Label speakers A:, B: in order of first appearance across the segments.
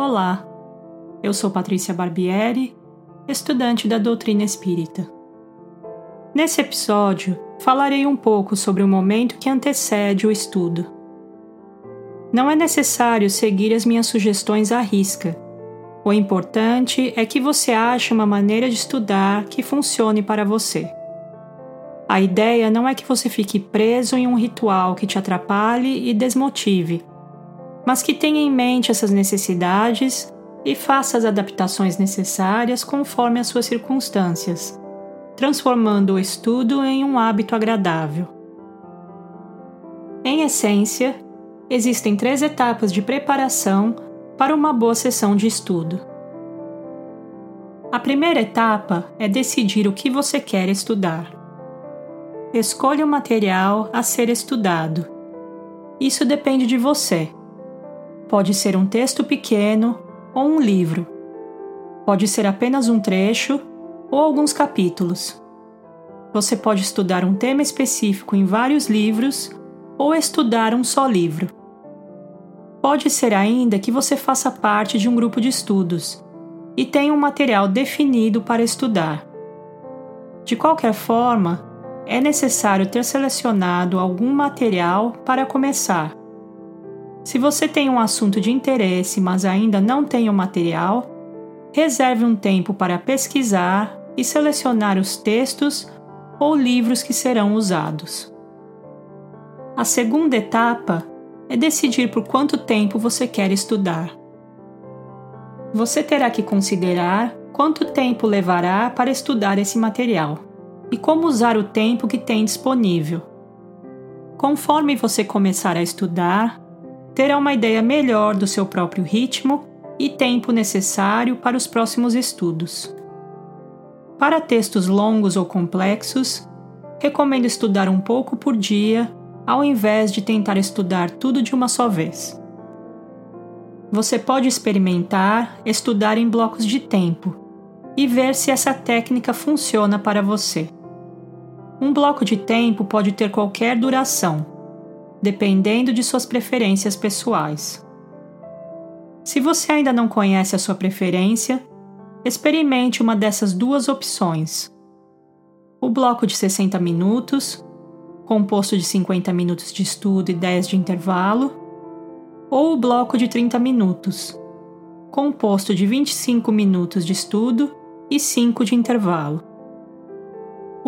A: Olá, eu sou Patrícia Barbieri, estudante da doutrina espírita. Nesse episódio, falarei um pouco sobre o momento que antecede o estudo. Não é necessário seguir as minhas sugestões à risca. O importante é que você ache uma maneira de estudar que funcione para você. A ideia não é que você fique preso em um ritual que te atrapalhe e desmotive mas que tenha em mente essas necessidades e faça as adaptações necessárias conforme as suas circunstâncias, transformando o estudo em um hábito agradável. Em essência, existem três etapas de preparação para uma boa sessão de estudo. A primeira etapa é decidir o que você quer estudar. Escolha o material a ser estudado. Isso depende de você. Pode ser um texto pequeno ou um livro. Pode ser apenas um trecho ou alguns capítulos. Você pode estudar um tema específico em vários livros ou estudar um só livro. Pode ser ainda que você faça parte de um grupo de estudos e tenha um material definido para estudar. De qualquer forma, é necessário ter selecionado algum material para começar se você tem um assunto de interesse, mas ainda não tem o material, reserve um tempo para pesquisar e selecionar os textos ou livros que serão usados. A segunda etapa é decidir por quanto tempo você quer estudar. Você terá que considerar quanto tempo levará para estudar esse material e como usar o tempo que tem disponível. Conforme você começar a estudar, terá uma ideia melhor do seu próprio ritmo e tempo necessário para os próximos estudos. Para textos longos ou complexos, recomendo estudar um pouco por dia ao invés de tentar estudar tudo de uma só vez. Você pode experimentar estudar em blocos de tempo e ver se essa técnica funciona para você. Um bloco de tempo pode ter qualquer duração dependendo de suas preferências pessoais. Se você ainda não conhece a sua preferência, experimente uma dessas duas opções. O bloco de 60 minutos, composto de 50 minutos de estudo e 10 de intervalo, ou o bloco de 30 minutos, composto de 25 minutos de estudo e 5 de intervalo.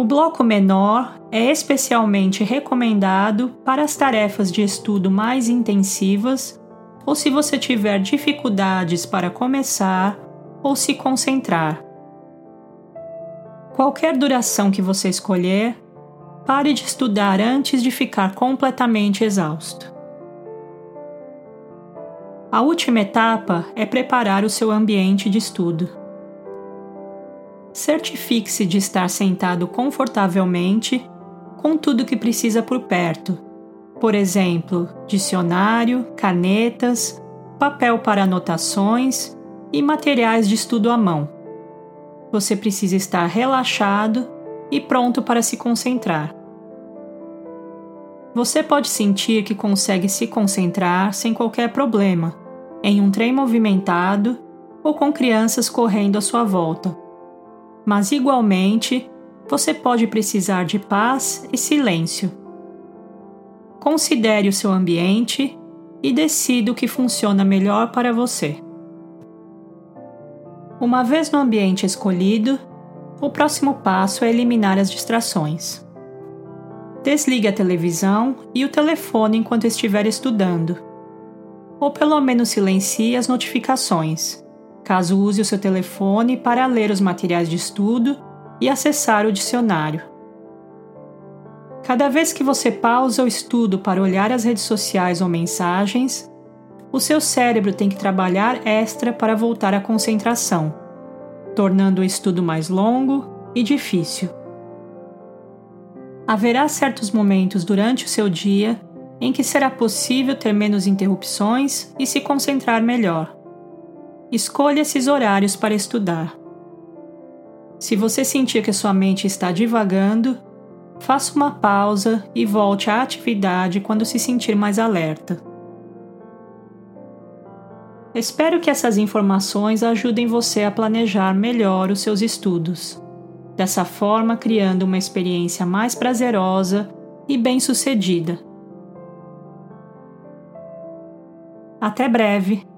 A: O bloco menor é especialmente recomendado para as tarefas de estudo mais intensivas ou se você tiver dificuldades para começar ou se concentrar. Qualquer duração que você escolher, pare de estudar antes de ficar completamente exausto. A última etapa é preparar o seu ambiente de estudo. Certifique-se de estar sentado confortavelmente com tudo que precisa por perto. Por exemplo, dicionário, canetas, papel para anotações e materiais de estudo à mão. Você precisa estar relaxado e pronto para se concentrar. Você pode sentir que consegue se concentrar sem qualquer problema, em um trem movimentado ou com crianças correndo à sua volta mas igualmente você pode precisar de paz e silêncio. Considere o seu ambiente e decida o que funciona melhor para você. Uma vez no ambiente escolhido, o próximo passo é eliminar as distrações. Desligue a televisão e o telefone enquanto estiver estudando, ou pelo menos silencie as notificações caso use o seu telefone para ler os materiais de estudo e acessar o dicionário. Cada vez que você pausa o estudo para olhar as redes sociais ou mensagens, o seu cérebro tem que trabalhar extra para voltar à concentração, tornando o estudo mais longo e difícil. Haverá certos momentos durante o seu dia em que será possível ter menos interrupções e se concentrar melhor. Escolha esses horários para estudar. Se você sentir que sua mente está divagando, faça uma pausa e volte à atividade quando se sentir mais alerta. Espero que essas informações ajudem você a planejar melhor os seus estudos, dessa forma criando uma experiência mais prazerosa e bem-sucedida. Até breve!